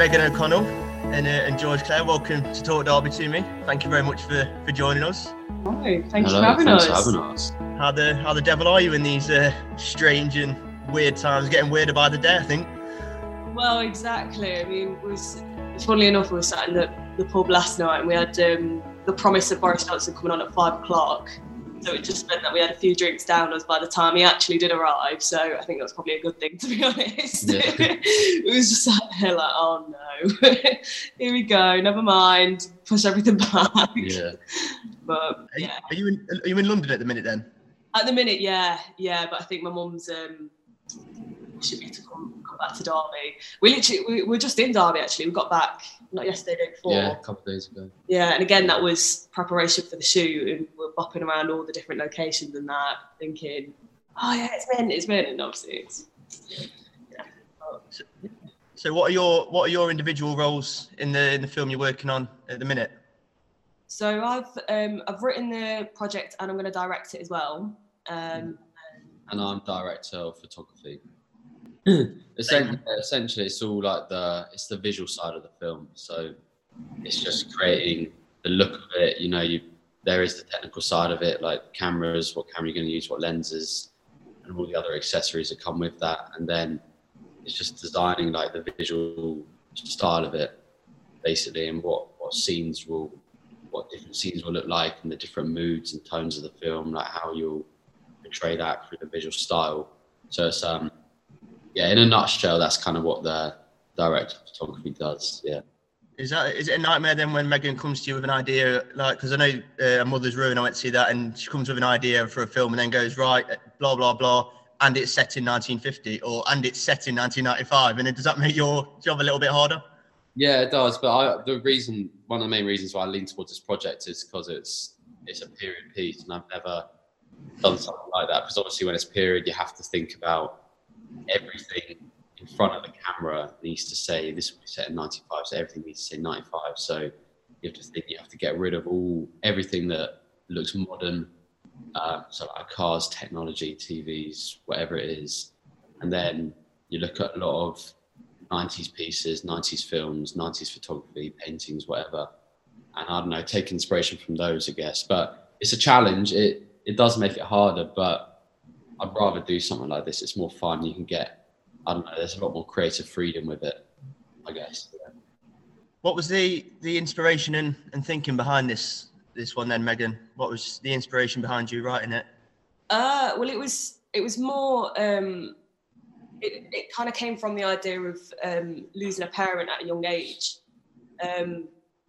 Megan O'Connell and, uh, and George Clare, welcome to Talk Derby to me. Thank you very much for, for joining us. Hi, thanks Hello, for having thanks us. for having us. How the how the devil are you in these uh, strange and weird times? Getting weirder by the day, I think. Well, exactly. I mean, it was funnily enough, we were sat in the, the pub last night and we had um, the promise of Boris Johnson coming on at five o'clock. So it just meant that we had a few drinks down us by the time he actually did arrive. So I think that was probably a good thing, to be honest. Yeah. it was just like, like, oh no, here we go, never mind, push everything back. Yeah. But Are you, yeah, are you in are you in London at the minute then? at the minute, yeah, yeah. But I think my mum's um, should be to come back to Derby. We literally we, we're just in Derby actually. We got back not yesterday, day before. Yeah, a couple of days ago. Yeah, and again that was preparation for the shoot, and we're bopping around all the different locations and that, thinking, oh yeah, it's meant, it's meant, and obviously it's. Yeah. So what are your what are your individual roles in the in the film you're working on at the minute? So I've um, I've written the project and I'm going to direct it as well. Um, And I'm director of photography. essentially, essentially, it's all like the it's the visual side of the film. So it's just creating the look of it. You know, you there is the technical side of it, like cameras, what camera you're going to use, what lenses, and all the other accessories that come with that. And then it's just designing like the visual style of it, basically, and what what scenes will what different scenes will look like and the different moods and tones of the film, like how you'll portray that through the visual style. So it's um yeah, in a nutshell, that's kind of what the director of photography does. Yeah. Is that is it a nightmare then when Megan comes to you with an idea like because I know uh, Mother's Ruin I went to see that and she comes with an idea for a film and then goes right blah blah blah and it's set in 1950 or and it's set in 1995 and then does that make your job a little bit harder? Yeah, it does. But I, the reason, one of the main reasons why I lean towards this project is because it's it's a period piece, and I've never done something like that. Because obviously, when it's period, you have to think about everything in front of the camera needs to say this will be set in '95, so everything needs to say '95. So you have to think you have to get rid of all everything that looks modern, uh, so like cars, technology, TVs, whatever it is, and then you look at a lot of 90s pieces, 90s films, 90s photography, paintings, whatever. And I don't know, take inspiration from those, I guess. But it's a challenge. It it does make it harder, but I'd rather do something like this. It's more fun. You can get, I don't know, there's a lot more creative freedom with it, I guess. What was the the inspiration and, and thinking behind this this one then Megan? What was the inspiration behind you writing it? Uh, well, it was it was more. Um, it it kind of came from the idea of um, losing a parent at a young age, um,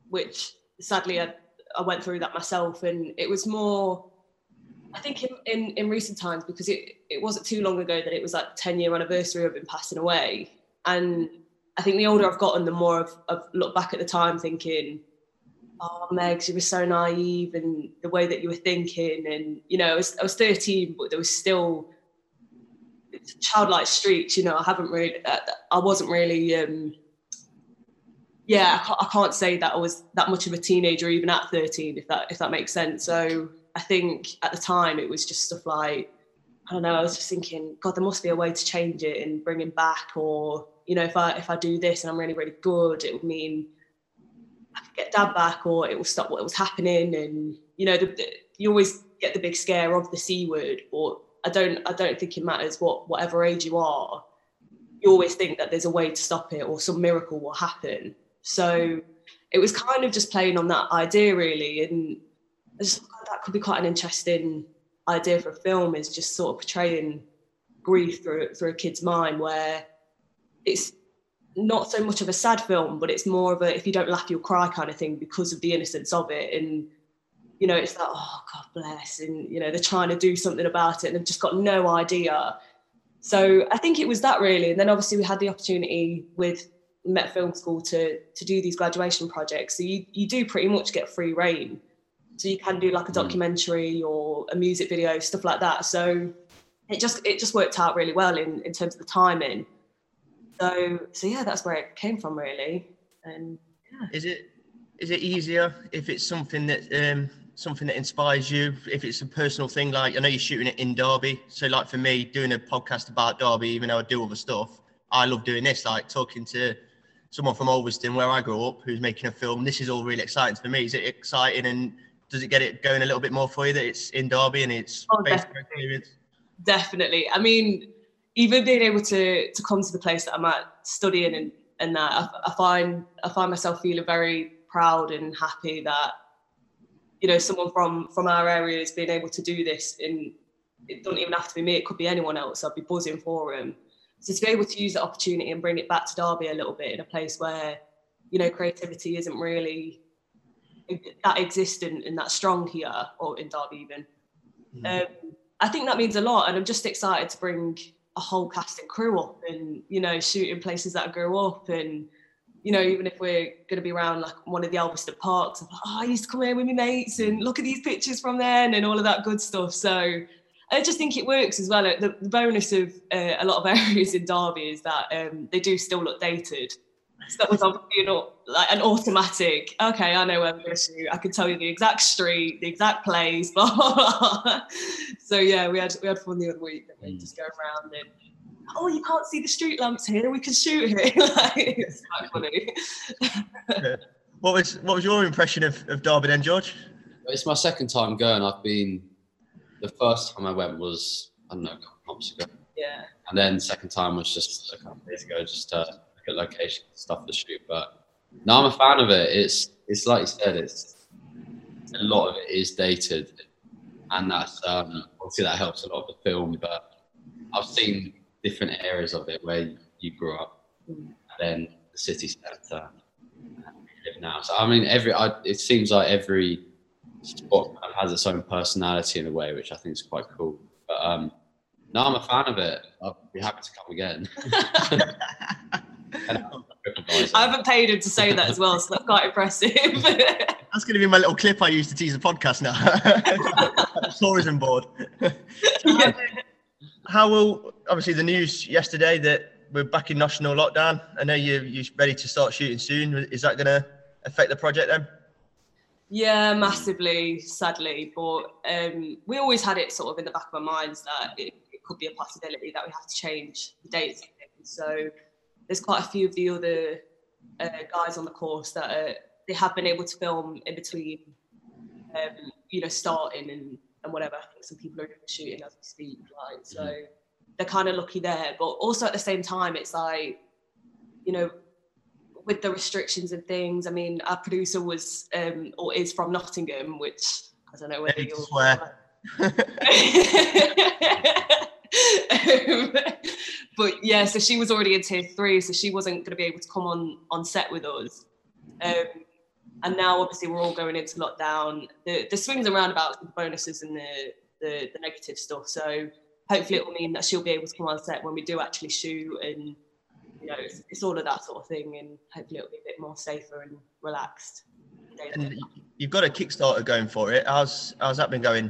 which sadly I, I went through that myself, and it was more. I think in, in, in recent times because it, it wasn't too long ago that it was like 10 year anniversary of him passing away. And I think the older I've gotten, the more I've, I've looked back at the time thinking, oh Megs, you were so naive and the way that you were thinking. And, you know, I was, I was 13, but there was still childlike streaks, you know, I haven't really, uh, I wasn't really, um, yeah, I can't, I can't say that I was that much of a teenager even at 13, if that, if that makes sense. So I think at the time it was just stuff like, I don't know, I was just thinking, God, there must be a way to change it and bring him back. Or, you know, if I, if I do this and I'm really, really good, it would mean I could get dad back or it will stop what was happening. And, you know, the, the, you always get the big scare of the C word, but I don't, I don't think it matters what, whatever age you are, you always think that there's a way to stop it or some miracle will happen. So it was kind of just playing on that idea really. And I just that could be quite an interesting idea for a film is just sort of portraying grief through, through a kid's mind where it's not so much of a sad film, but it's more of a if you don't laugh, you'll cry kind of thing because of the innocence of it. And, you know, it's like, oh, God bless. And, you know, they're trying to do something about it and they've just got no idea. So I think it was that really. And then obviously we had the opportunity with Met Film School to, to do these graduation projects. So you, you do pretty much get free reign. So you can do like a documentary or a music video, stuff like that. So it just it just worked out really well in, in terms of the timing. So so yeah, that's where it came from really. And yeah. Is it is it easier if it's something that um, something that inspires you? If it's a personal thing, like I know you're shooting it in Derby, so like for me, doing a podcast about Derby, even though I do other stuff, I love doing this, like talking to someone from Alvaston, where I grew up, who's making a film. This is all really exciting for me. Is it exciting and does it get it going a little bit more for you that it's in Derby and it's Oh, definitely. experience? definitely. I mean, even being able to to come to the place that I'm at studying and and that I, I find I find myself feeling very proud and happy that you know someone from from our area is being able to do this. And it doesn't even have to be me; it could be anyone else. I'd be buzzing for him. So to be able to use that opportunity and bring it back to Derby a little bit in a place where you know creativity isn't really that exist and that strong here or in Derby even. Um, I think that means a lot, and I'm just excited to bring a whole cast and crew up, and you know, shoot in places that I grew up, and you know, even if we're going to be around like one of the Alvaston parks, I'm like, oh, I used to come here with my mates, and look at these pictures from then, and all of that good stuff. So I just think it works as well. The, the bonus of uh, a lot of areas in Derby is that um, they do still look dated. So that was obviously you know, like an automatic. Okay, I know where I'm going to shoot. I can tell you the exact street, the exact place. Blah, blah, blah. So yeah, we had we had fun the other week. And we Mm. just go around and oh, you can't see the street lamps here. We can shoot here. like, it's quite funny. What was what was your impression of, of Derby then, George? It's my second time going. I've been the first time I went was I don't know a couple of months ago, Yeah, and then second time was just a couple of days ago, just to look at location stuff to shoot. But no, I'm a fan of it. It's it's like you said, it's a lot of it is dated, and that's um, obviously that helps a lot of the film. But I've seen different areas of it where you grew up, and then the city centre, and where you live now. So I mean, every I, it seems like every spot kind of has its own personality in a way, which I think is quite cool. But um, no, I'm a fan of it. I'll be happy to come again. I haven't paid him to say that as well, so that's quite impressive. That's going to be my little clip I use to tease the podcast now. Tourism board. Yeah. How will obviously the news yesterday that we're back in national lockdown? I know you you're ready to start shooting soon. Is that going to affect the project then? Yeah, massively, sadly. But um, we always had it sort of in the back of our minds that it, it could be a possibility that we have to change the dates. So there's quite a few of the other uh, guys on the course that uh, they have been able to film in between, um, you know, starting and, and whatever. I think some people are even shooting as we speak. Like, so they're kind of lucky there. But also at the same time, it's like, you know, with the restrictions and things. I mean, our producer was um, or is from Nottingham, which I don't know whether you'll swear. um, but yeah, so she was already in tier three, so she wasn't going to be able to come on on set with us. Um, and now, obviously, we're all going into lockdown. The the swings and roundabouts, the bonuses and the, the the negative stuff. So hopefully, it will mean that she'll be able to come on set when we do actually shoot, and you know, it's, it's all of that sort of thing. And hopefully, it'll be a bit more safer and relaxed. And you've got a Kickstarter going for it. How's how's that been going?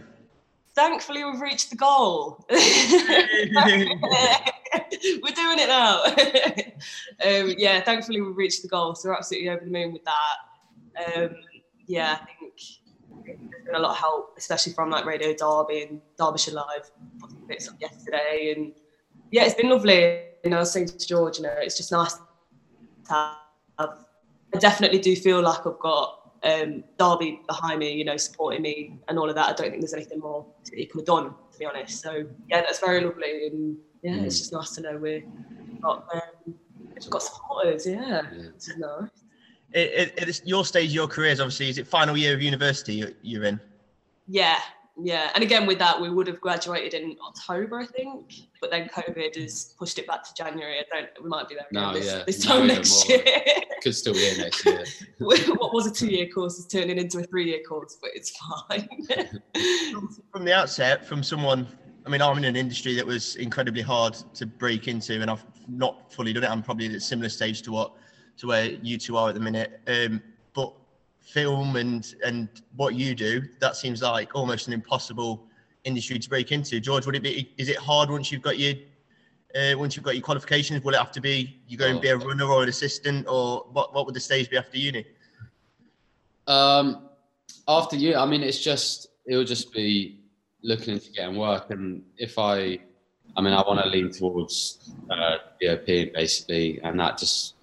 Thankfully, we've reached the goal. We're doing it now. um, yeah, thankfully we've reached the goal, so we're absolutely over the moon with that. Um, yeah, I think there's been a lot of help, especially from like Radio Derby and Derbyshire Live. Bits up yesterday, and yeah, it's been lovely. And I was saying to George, you know, it's just nice to have. I definitely do feel like I've got um, Derby behind me, you know, supporting me and all of that. I don't think there's anything more that you could have done, to be honest. So yeah, that's very lovely, and yeah, it's just nice to know we're got um, we've got supporters. Yeah, Yeah. which is nice. It, it, it's your stage, of your careers. Obviously, is it final year of university you're, you're in? Yeah, yeah. And again, with that, we would have graduated in October, I think, but then COVID has pushed it back to January. I don't. We might be there again No, this, yeah, this time even next more. year. Could still be here next year. what was a two-year course is turning into a three-year course, but it's fine. From the outset, from someone, I mean, I'm in an industry that was incredibly hard to break into, and I've not fully done it. I'm probably at a similar stage to what to where you two are at the minute. Um, but film and and what you do, that seems like almost an impossible industry to break into. George, would it be? Is it hard once you've got your uh, once you've got your qualifications? Will it have to be you go and be a runner or an assistant, or what? What would the stage be after uni? Um, after you, I mean, it's just it'll just be looking into getting work, and if I, I mean, I want to lean towards uh, DOP basically, and that just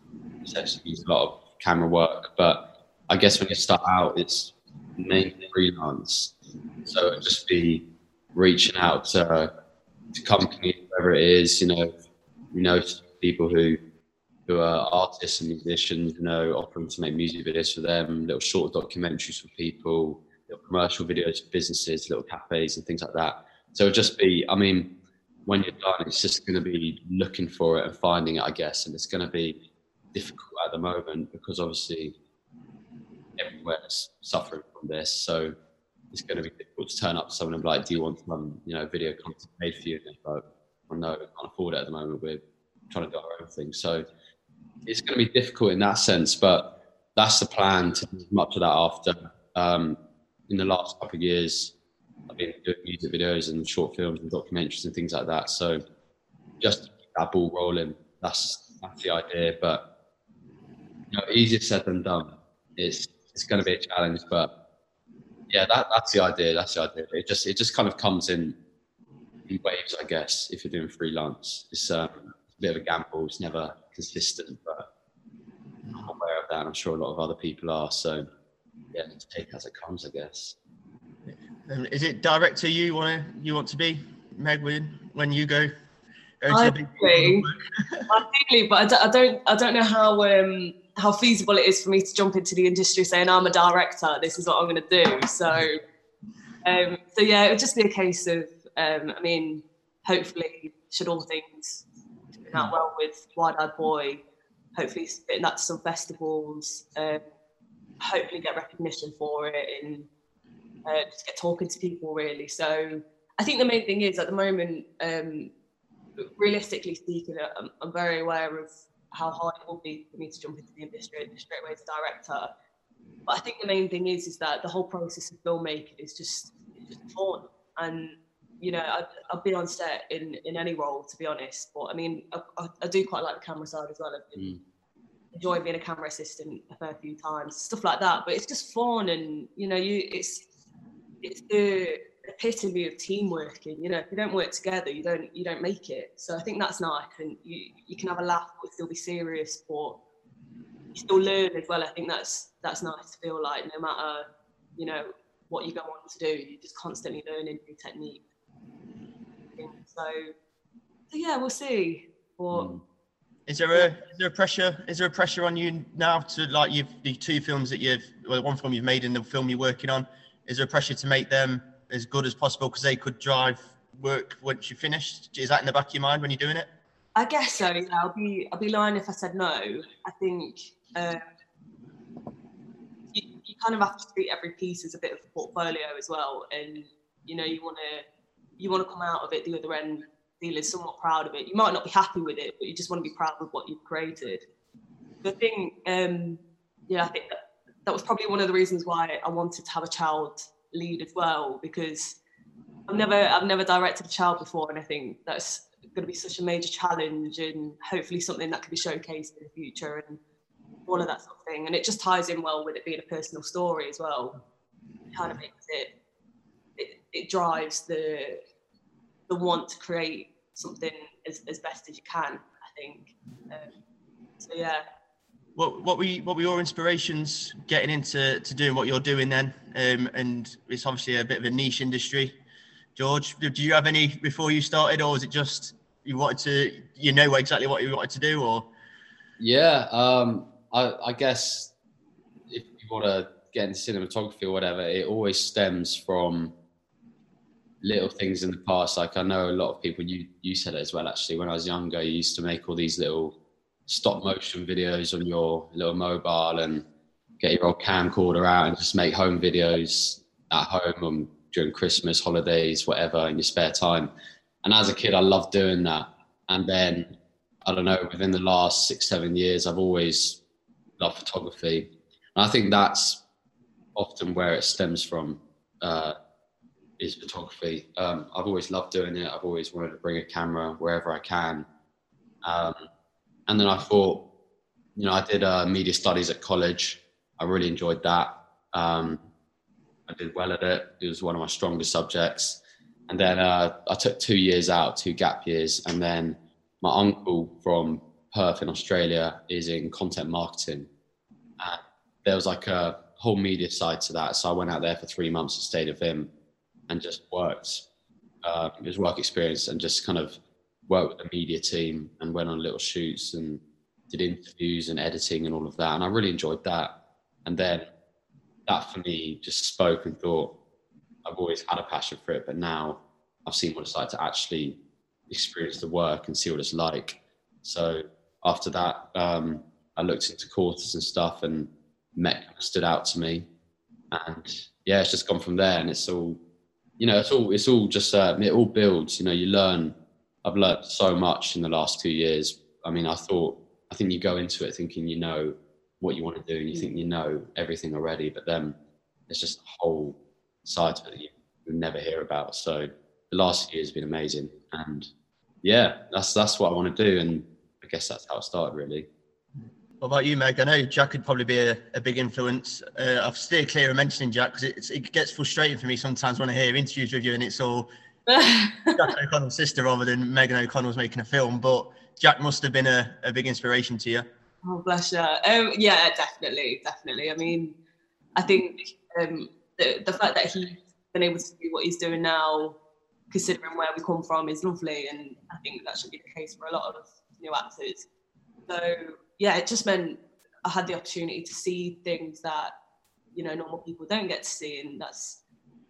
essentially use a lot of camera work. But I guess when you start out, it's mainly freelance. So it'd just be reaching out to, to companies, wherever it is, you know, you know, people who who are artists and musicians, you know, offering to make music videos for them, little short documentaries for people, little commercial videos for businesses, little cafes and things like that. So it'll just be, I mean, when you're done, it's just going to be looking for it and finding it, I guess. And it's going to be difficult at the moment because obviously everywhere's suffering from this. So it's going to be difficult to turn up to someone and be like, "Do you want some, you know, video content made for you?" And they're like, "Well, no, we can't afford it at the moment. We're trying to do our own thing." So it's going to be difficult in that sense, but that's the plan to much of that after. Um, in the last couple of years, I've been doing music videos and short films and documentaries and things like that. So just to keep that ball rolling, that's that's the idea. But you know, easier said than done. It's it's going to be a challenge, but yeah, that, that's the idea. That's the idea. It just it just kind of comes in in waves, I guess. If you're doing freelance, it's um, a bit of a gamble. It's never consistent, but I'm aware of that. I'm sure a lot of other people are. So yeah, to take as it comes, I guess. Um, is it director you want to you want to be, Meg? When when you go? go ideally, ideally, but I don't, I don't I don't know how um how feasible it is for me to jump into the industry saying I'm a director. This is what I'm going to do. So um so yeah, it would just be a case of um I mean hopefully should all things out well with Wild Eyed Boy. Hopefully, spitting that to some festivals. Um, hopefully, get recognition for it and uh, just get talking to people really. So I think the main thing is at the moment, um, realistically speaking, I'm, I'm, very aware of how hard it will be for me to jump into the industry straight away as a director. But I think the main thing is is that the whole process of filmmaking is just, just fun and you know, I've, I'd be on set in, in any role, to be honest. But I mean, I, I, I do quite like the camera side as well. I've been mm. Enjoying being a camera assistant a fair few times, stuff like that. But it's just fun, and you know, you it's it's the epitome of team working. You know, if you don't work together, you don't you don't make it. So I think that's nice, and you you can have a laugh but still be serious, but you still learn as well. I think that's that's nice to feel like no matter you know what you go on to do, you're just constantly learning new technique. so, so yeah, we'll see. But mm. Is there a is there a pressure is there a pressure on you now to like you've the two films that you've well one film you've made and the film you're working on? Is there a pressure to make them as good as possible because they could drive work once you finished? Is that in the back of your mind when you're doing it? I guess so. I'll be I'll be lying if I said no. I think um, you, you kind of have to treat every piece as a bit of a portfolio as well, and you know you want to you want to come out of it the other end feeling somewhat proud of it. You might not be happy with it, but you just want to be proud of what you've created. The thing, um, yeah, I think that, that was probably one of the reasons why I wanted to have a child lead as well, because I've never I've never directed a child before, and I think that's going to be such a major challenge, and hopefully something that can be showcased in the future, and all of that sort of thing. And it just ties in well with it being a personal story as well. It kind of makes it it, it drives the the want to create something as, as best as you can. I think. Um, so yeah. What what were you, what were your inspirations getting into to doing what you're doing then? Um, and it's obviously a bit of a niche industry. George, do you have any before you started, or was it just you wanted to you know exactly what you wanted to do, or? Yeah, um, I, I guess if you want to get into cinematography or whatever, it always stems from little things in the past. Like I know a lot of people. You you said it as well. Actually, when I was younger, you used to make all these little stop motion videos on your little mobile and get your old camcorder out and just make home videos at home on, during Christmas holidays, whatever, in your spare time. And as a kid, I loved doing that. And then I don't know, within the last six seven years, I've always loved photography. And I think that's often where it stems from. Uh, is photography. Um, I've always loved doing it. I've always wanted to bring a camera wherever I can. Um, and then I thought, you know, I did uh, media studies at college. I really enjoyed that. Um, I did well at it. It was one of my strongest subjects. And then uh, I took two years out, two gap years. And then my uncle from Perth in Australia is in content marketing. And there was like a whole media side to that. So I went out there for three months and stayed with him and just worked. Uh, was work experience and just kind of worked with the media team and went on little shoots and did interviews and editing and all of that. And I really enjoyed that. And then that for me just spoke and thought, I've always had a passion for it, but now I've seen what it's like to actually experience the work and see what it's like. So after that, um, I looked into courses and stuff, and Met stood out to me. And yeah, it's just gone from there, and it's all, you know, it's all it's all just uh, it all builds. You know, you learn. I've learned so much in the last two years. I mean, I thought I think you go into it thinking you know what you want to do and you think you know everything already, but then there's just a whole side to it that you never hear about. So the last year has been amazing, and yeah, that's that's what I want to do, and I guess that's how it started really. What about you, Meg? I know Jack could probably be a, a big influence. Uh, I've steered clear of mentioning Jack because it gets frustrating for me sometimes when I hear interviews with you and it's all Jack O'Connell's sister rather than Megan O'Connell's making a film. But Jack must have been a, a big inspiration to you. Oh, bless you. Um, yeah, definitely, definitely. I mean, I think um, the, the fact that he's been able to do what he's doing now, considering where we come from, is lovely. And I think that should be the case for a lot of new actors. So, yeah, it just meant I had the opportunity to see things that, you know, normal people don't get to see. And that's,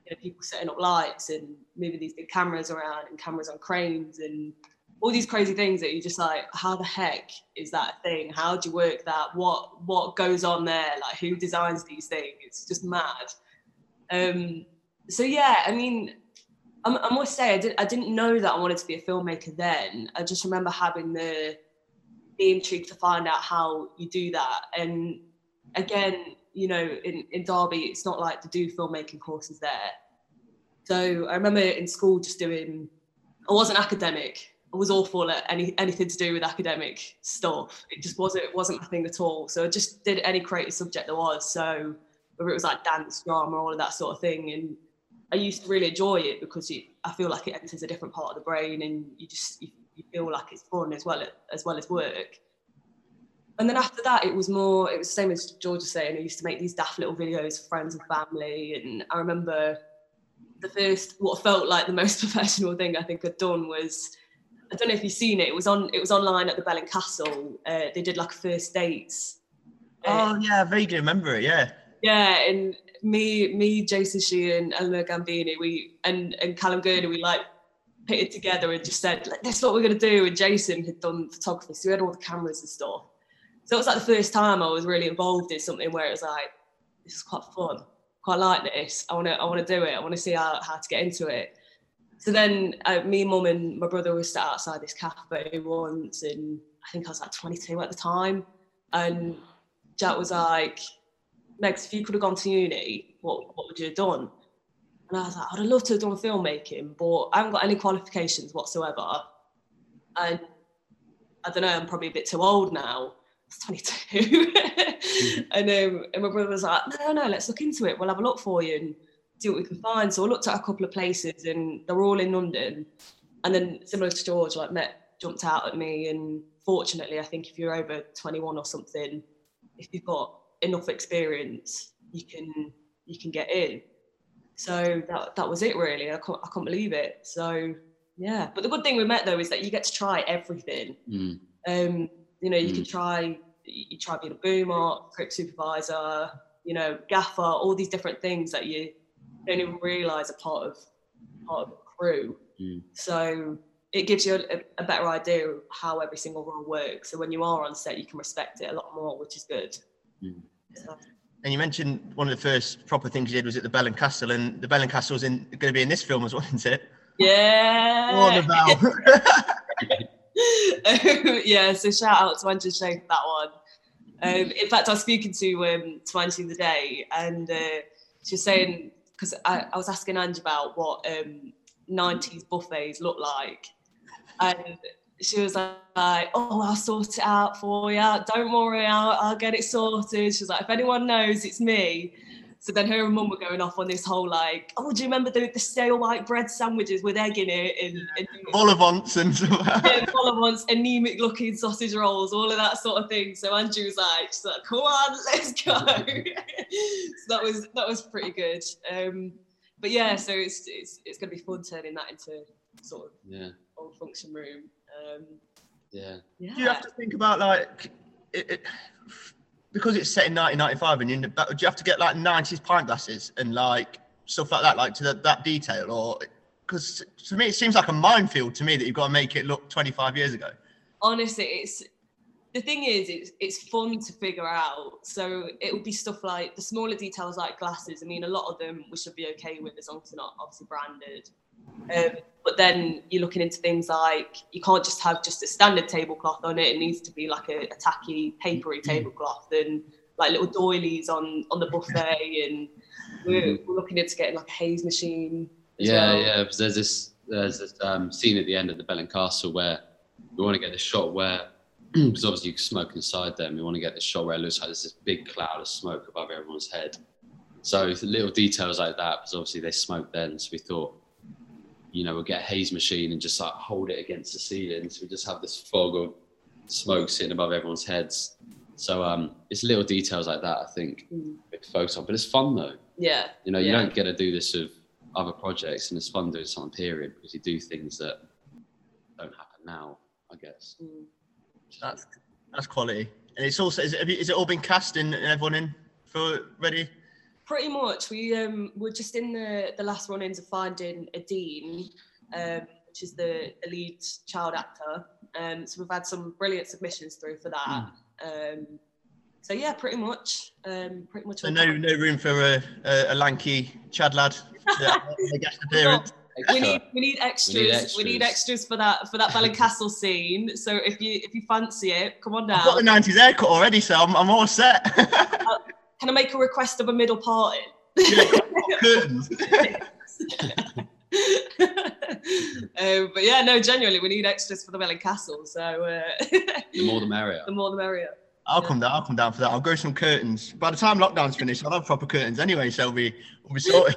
you know, people setting up lights and moving these big cameras around and cameras on cranes and all these crazy things that you just like how the heck is that thing? How do you work that? What what goes on there? Like who designs these things? It's just mad. Um so yeah i mean i, I must say I, didn't I didn't know that i wanted to be a filmmaker then. I just remember having the the intrigue to find out how you do that and again you know in, in derby it's not like to do filmmaking courses there so i remember in school just doing i wasn't academic I was awful at any anything to do with academic stuff. It just wasn't it wasn't my thing at all. So I just did any creative subject there was. So whether it was like dance, drama, all of that sort of thing, and I used to really enjoy it because it, I feel like it enters a different part of the brain, and you just you, you feel like it's fun as well as well as work. And then after that, it was more. It was the same as George was saying. I used to make these daft little videos for friends and family, and I remember the first what felt like the most professional thing I think I'd done was I don't know if you've seen it. It was on. It was online at the Bell and Castle. Uh, they did like first dates. Uh, oh yeah, I vaguely remember it. Yeah. Yeah, and me, me, Jason Sheehan, Eleanor Gambini, we and and Callum Gurney, we like put it together and just said, like, "That's what we're gonna do." And Jason had done photography, so we had all the cameras and stuff. So it was like the first time I was really involved in something where it was like, "This is quite fun. Quite like this. I wanna, I wanna do it. I wanna see how how to get into it." so then uh, me, mum, and my brother were sat outside this cafe once, and I think I was like 22 at the time. And Jack was like, Megs, if you could have gone to uni, what, what would you have done? And I was like, I'd love to have done filmmaking, but I haven't got any qualifications whatsoever. And I don't know, I'm probably a bit too old now. I was 22. and, um, and my brother was like, no, no, let's look into it. We'll have a look for you. And see what we can find. So I looked at a couple of places and they're all in London. And then similar to George, like Met jumped out at me. And fortunately, I think if you're over 21 or something, if you've got enough experience, you can you can get in. So that that was it really. I can't I can't believe it. So yeah. But the good thing with Met though is that you get to try everything. Mm. Um, you know, you mm. can try you try being a boomer, script supervisor, you know, gaffer, all these different things that you don't even realize are part of part of the crew. Mm. So it gives you a, a, better idea of how every single role works. So when you are on set, you can respect it a lot more, which is good. Mm. So. And you mentioned one of the first proper things you did was at the Bell and Castle, and the Bell and Castle is in, going to be in this film as well, isn't it? Yeah. What about? yeah. So shout out to Andrew Shea for that one. Um, in fact, I was speaking to um, to Angie the day, and uh, she was saying because I, I, was asking Ange about what um, 90s buffets look like. And she was like, oh, I'll sort it out for you. Don't worry, I'll, I'll get it sorted. She's like, if anyone knows, it's me. So then her and mum were going off on this whole like, oh, do you remember the, the stale white bread sandwiches with egg in it and, and Vol au and stuff. yeah, all anemic looking sausage rolls, all of that sort of thing. So Angie was like, she's like, come on, let's go. so that was that was pretty good. Um, but yeah, so it's it's it's gonna be fun turning that into sort of Yeah, old function room. Um, yeah. yeah. Do you have to think about like it, it, because it's set in 1995 and you're in the, back- do you have to get like 90s pint glasses and like stuff like that, like to that, that detail, or because to me it seems like a minefield to me that you've got to make it look 25 years ago. honestly it's the thing is it's it's fun to figure out so it will be stuff like the smaller details like glasses i mean a lot of them we should be okay with as long as they're not obviously branded um, but then you're looking into things like you can't just have just a standard tablecloth on it it needs to be like a, a tacky papery tablecloth and like little doilies on on the buffet and we're, we're looking into getting like a haze machine Yeah, well. yeah. Because there's this there's this um, scene at the end of the Bell and Castle where we want to get the shot where because obviously you can smoke inside them. We want to get the shot where it looks like there's this big cloud of smoke above everyone's head. So little details like that, because obviously they smoke then. So we thought, you know, we'll get a haze machine and just like hold it against the ceiling. So we just have this fog of smoke sitting above everyone's heads. So um, it's little details like that I think Mm. we focus on. But it's fun though. yeah You know, you Yeah. don't get to do this with other projects, and it's fun doing something period because you do things that don't happen now. I guess. Mm. That's that's quality, and it's also is it, have you, is it all been cast and everyone in for ready? Pretty much. We um we're just in the the last run-ins of finding a dean, um, which is the, the lead child actor. Um, so we've had some brilliant submissions through for that. Um, so yeah, pretty much. Um, pretty much. So no done. no room for a, a, a lanky Chad lad to have guest appearance. we need we need extras. We need, extras. extras. for that for that Bell and Castle scene. So if you if you fancy it, come on I've got the 90s haircut already, so I'm, I'm all set. Can I make a request of a middle parting? Curtains. um, but yeah, no, genuinely, we need extras for the Bell and Castle. So uh, The more the merrier. the more the merrier. I'll come down. I'll come down for that. I'll grow some curtains. By the time lockdown's finished, I'll have proper curtains anyway, so we'll be we'll be sorted.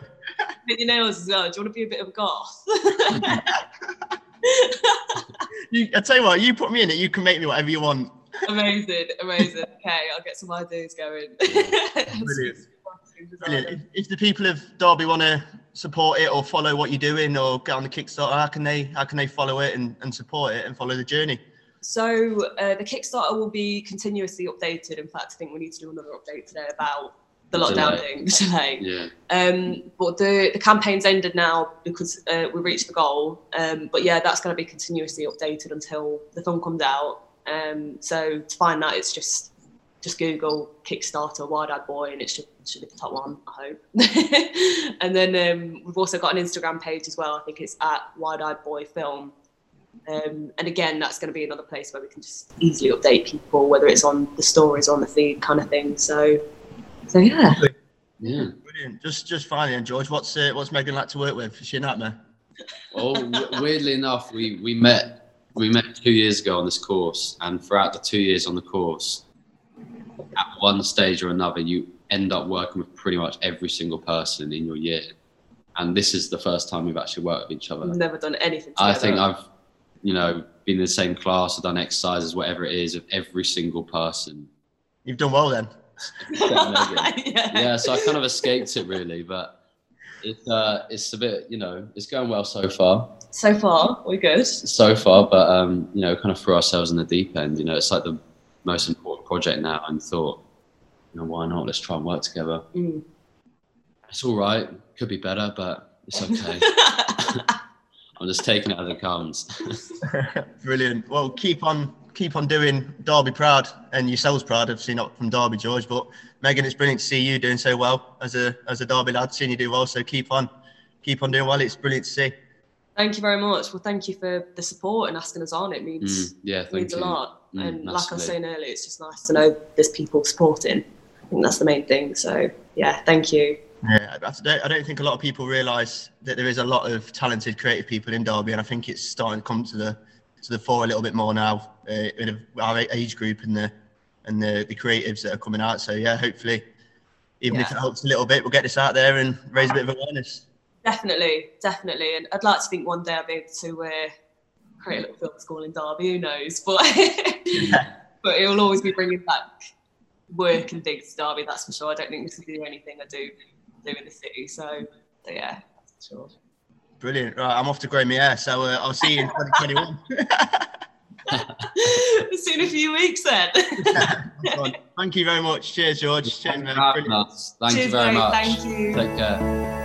Paint your nails as well. Do you want to be a bit of a goth? You, I tell you what, you put me in it. You can make me whatever you want. Amazing, amazing. Okay, I'll get some ideas going. Brilliant. Brilliant. If, if the people of Derby want to support it or follow what you're doing or get on the Kickstarter, how can they how can they follow it and, and support it and follow the journey? So uh, the Kickstarter will be continuously updated. In fact, I think we need to do another update today about the lockdown delay. thing, the delay. Yeah. Um, but the, the campaign's ended now because uh, we reached the goal. Um, but yeah, that's going to be continuously updated until the film comes out. Um, so to find that, it's just just Google Kickstarter Wild Eyed Boy, and it should should be the top one, I hope. and then um, we've also got an Instagram page as well. I think it's at Wild Eyed Boy Film. Um, and again, that's going to be another place where we can just easily update people, whether it's on the stories or on the feed kind of thing. So, so yeah. Yeah. Brilliant. Just just finally, then, George, what's uh, what's Megan like to work with? Is she a nightmare? Well, w- weirdly enough, we, we met we met two years ago on this course, and throughout the two years on the course, at one stage or another, you end up working with pretty much every single person in your year. And this is the first time we've actually worked with each other. We've never done anything together. I think I've, you know, been in the same class, I've done exercises, whatever it is, of every single person. You've done well then. yeah. Yeah, so I kind of escaped it really, but it's uh, it's a bit, you know, it's going well so far. So far, we're good. so far, but um, you know, kind of threw ourselves in the deep end. You know, it's like the most important project now, and thought, you know, why not? Let's try and work together. Mm. It's all right. Could be better, but it's okay. I'm just taking it as it comes. Brilliant. Well, keep on keep on doing Derby proud and yourselves proud. Obviously not from Derby, George, but Megan, it's brilliant to see you doing so well as a as a Derby lad. Seeing you do well, so keep on keep on doing well. It's brilliant to see. Thank you very much. Well, thank you for the support and asking us on. It means Mm, yeah, thank means you. a lot. Mm, and like I was massively. saying earlier, it's just nice to know there's people supporting. I think that's the main thing. So yeah, thank you. Yeah, I don't think a lot of people realise that there is a lot of talented, creative people in Derby, and I think it's starting to come to the to the fore a little bit more now uh, in our age group and the and the, the creatives that are coming out. So yeah, hopefully, even if it helps a little bit, we'll get this out there and raise a bit of awareness. Definitely, definitely. And I'd like to think one day I'll be able to uh, create a little film school in Derby. Who knows? But but it will always be bringing back work and things to Derby. That's for sure. I don't think this will do anything I do do in the city. So, so yeah, that's for sure. Brilliant. Right, I'm off to grow my hair, so uh, I'll see you in 2021. See you in a few weeks then. Right, Thank you very much. Cheers, George. Cheers, Thank man. you for Brilliant. having us. Thank you very mate. much. Thank you. Take care.